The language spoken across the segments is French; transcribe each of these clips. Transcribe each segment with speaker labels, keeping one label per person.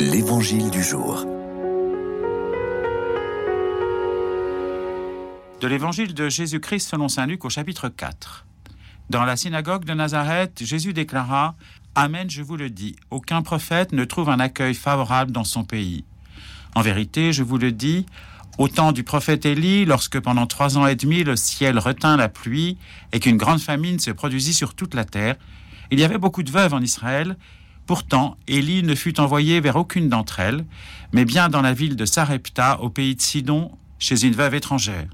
Speaker 1: L'Évangile du jour.
Speaker 2: De l'Évangile de Jésus-Christ selon Saint Luc au chapitre 4. Dans la synagogue de Nazareth, Jésus déclara Amen, je vous le dis, aucun prophète ne trouve un accueil favorable dans son pays. En vérité, je vous le dis, au temps du prophète Élie, lorsque pendant trois ans et demi le ciel retint la pluie et qu'une grande famine se produisit sur toute la terre, il y avait beaucoup de veuves en Israël Pourtant, Élie ne fut envoyé vers aucune d'entre elles, mais bien dans la ville de Sarepta, au pays de Sidon, chez une veuve étrangère.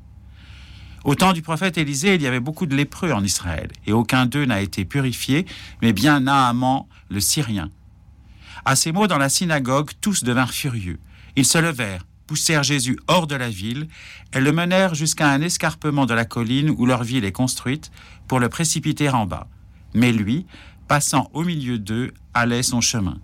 Speaker 2: Au temps du prophète Élisée, il y avait beaucoup de lépreux en Israël, et aucun d'eux n'a été purifié, mais bien Naaman, le Syrien. À ces mots dans la synagogue, tous devinrent furieux. Ils se levèrent, poussèrent Jésus hors de la ville, et le menèrent jusqu'à un escarpement de la colline où leur ville est construite, pour le précipiter en bas. Mais lui, passant au milieu d'eux, allait son chemin.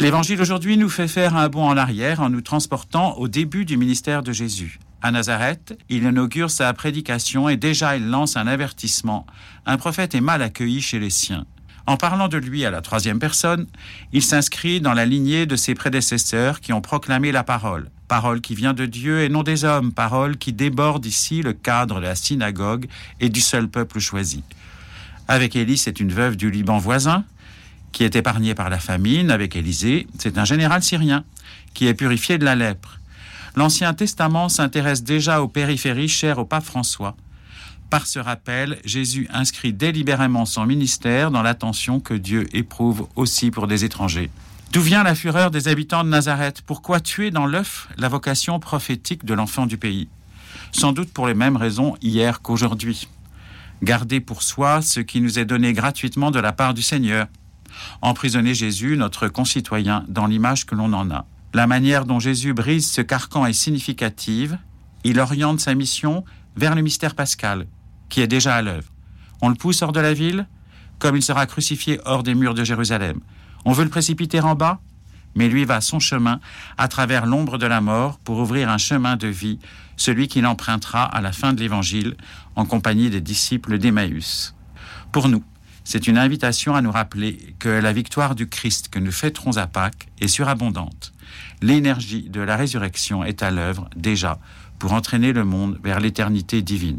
Speaker 2: L'évangile aujourd'hui nous fait faire un bond en arrière en nous transportant au début du ministère de Jésus. À Nazareth, il inaugure sa prédication et déjà il lance un avertissement. Un prophète est mal accueilli chez les siens. En parlant de lui à la troisième personne, il s'inscrit dans la lignée de ses prédécesseurs qui ont proclamé la parole. Parole qui vient de Dieu et non des hommes, parole qui déborde ici le cadre de la synagogue et du seul peuple choisi. Avec Élie, c'est une veuve du Liban voisin qui est épargnée par la famine. Avec Élisée, c'est un général syrien qui est purifié de la lèpre. L'Ancien Testament s'intéresse déjà aux périphéries chères au pape François. Par ce rappel, Jésus inscrit délibérément son ministère dans l'attention que Dieu éprouve aussi pour des étrangers. D'où vient la fureur des habitants de Nazareth? Pourquoi tuer dans l'œuf la vocation prophétique de l'enfant du pays? Sans doute pour les mêmes raisons hier qu'aujourd'hui. Garder pour soi ce qui nous est donné gratuitement de la part du Seigneur. Emprisonner Jésus, notre concitoyen, dans l'image que l'on en a. La manière dont Jésus brise ce carcan est significative. Il oriente sa mission vers le mystère pascal, qui est déjà à l'œuvre. On le pousse hors de la ville, comme il sera crucifié hors des murs de Jérusalem. On veut le précipiter en bas, mais lui va son chemin à travers l'ombre de la mort pour ouvrir un chemin de vie, celui qu'il empruntera à la fin de l'Évangile en compagnie des disciples d'Emmaüs. Pour nous, c'est une invitation à nous rappeler que la victoire du Christ que nous fêterons à Pâques est surabondante. L'énergie de la résurrection est à l'œuvre déjà pour entraîner le monde vers l'éternité divine.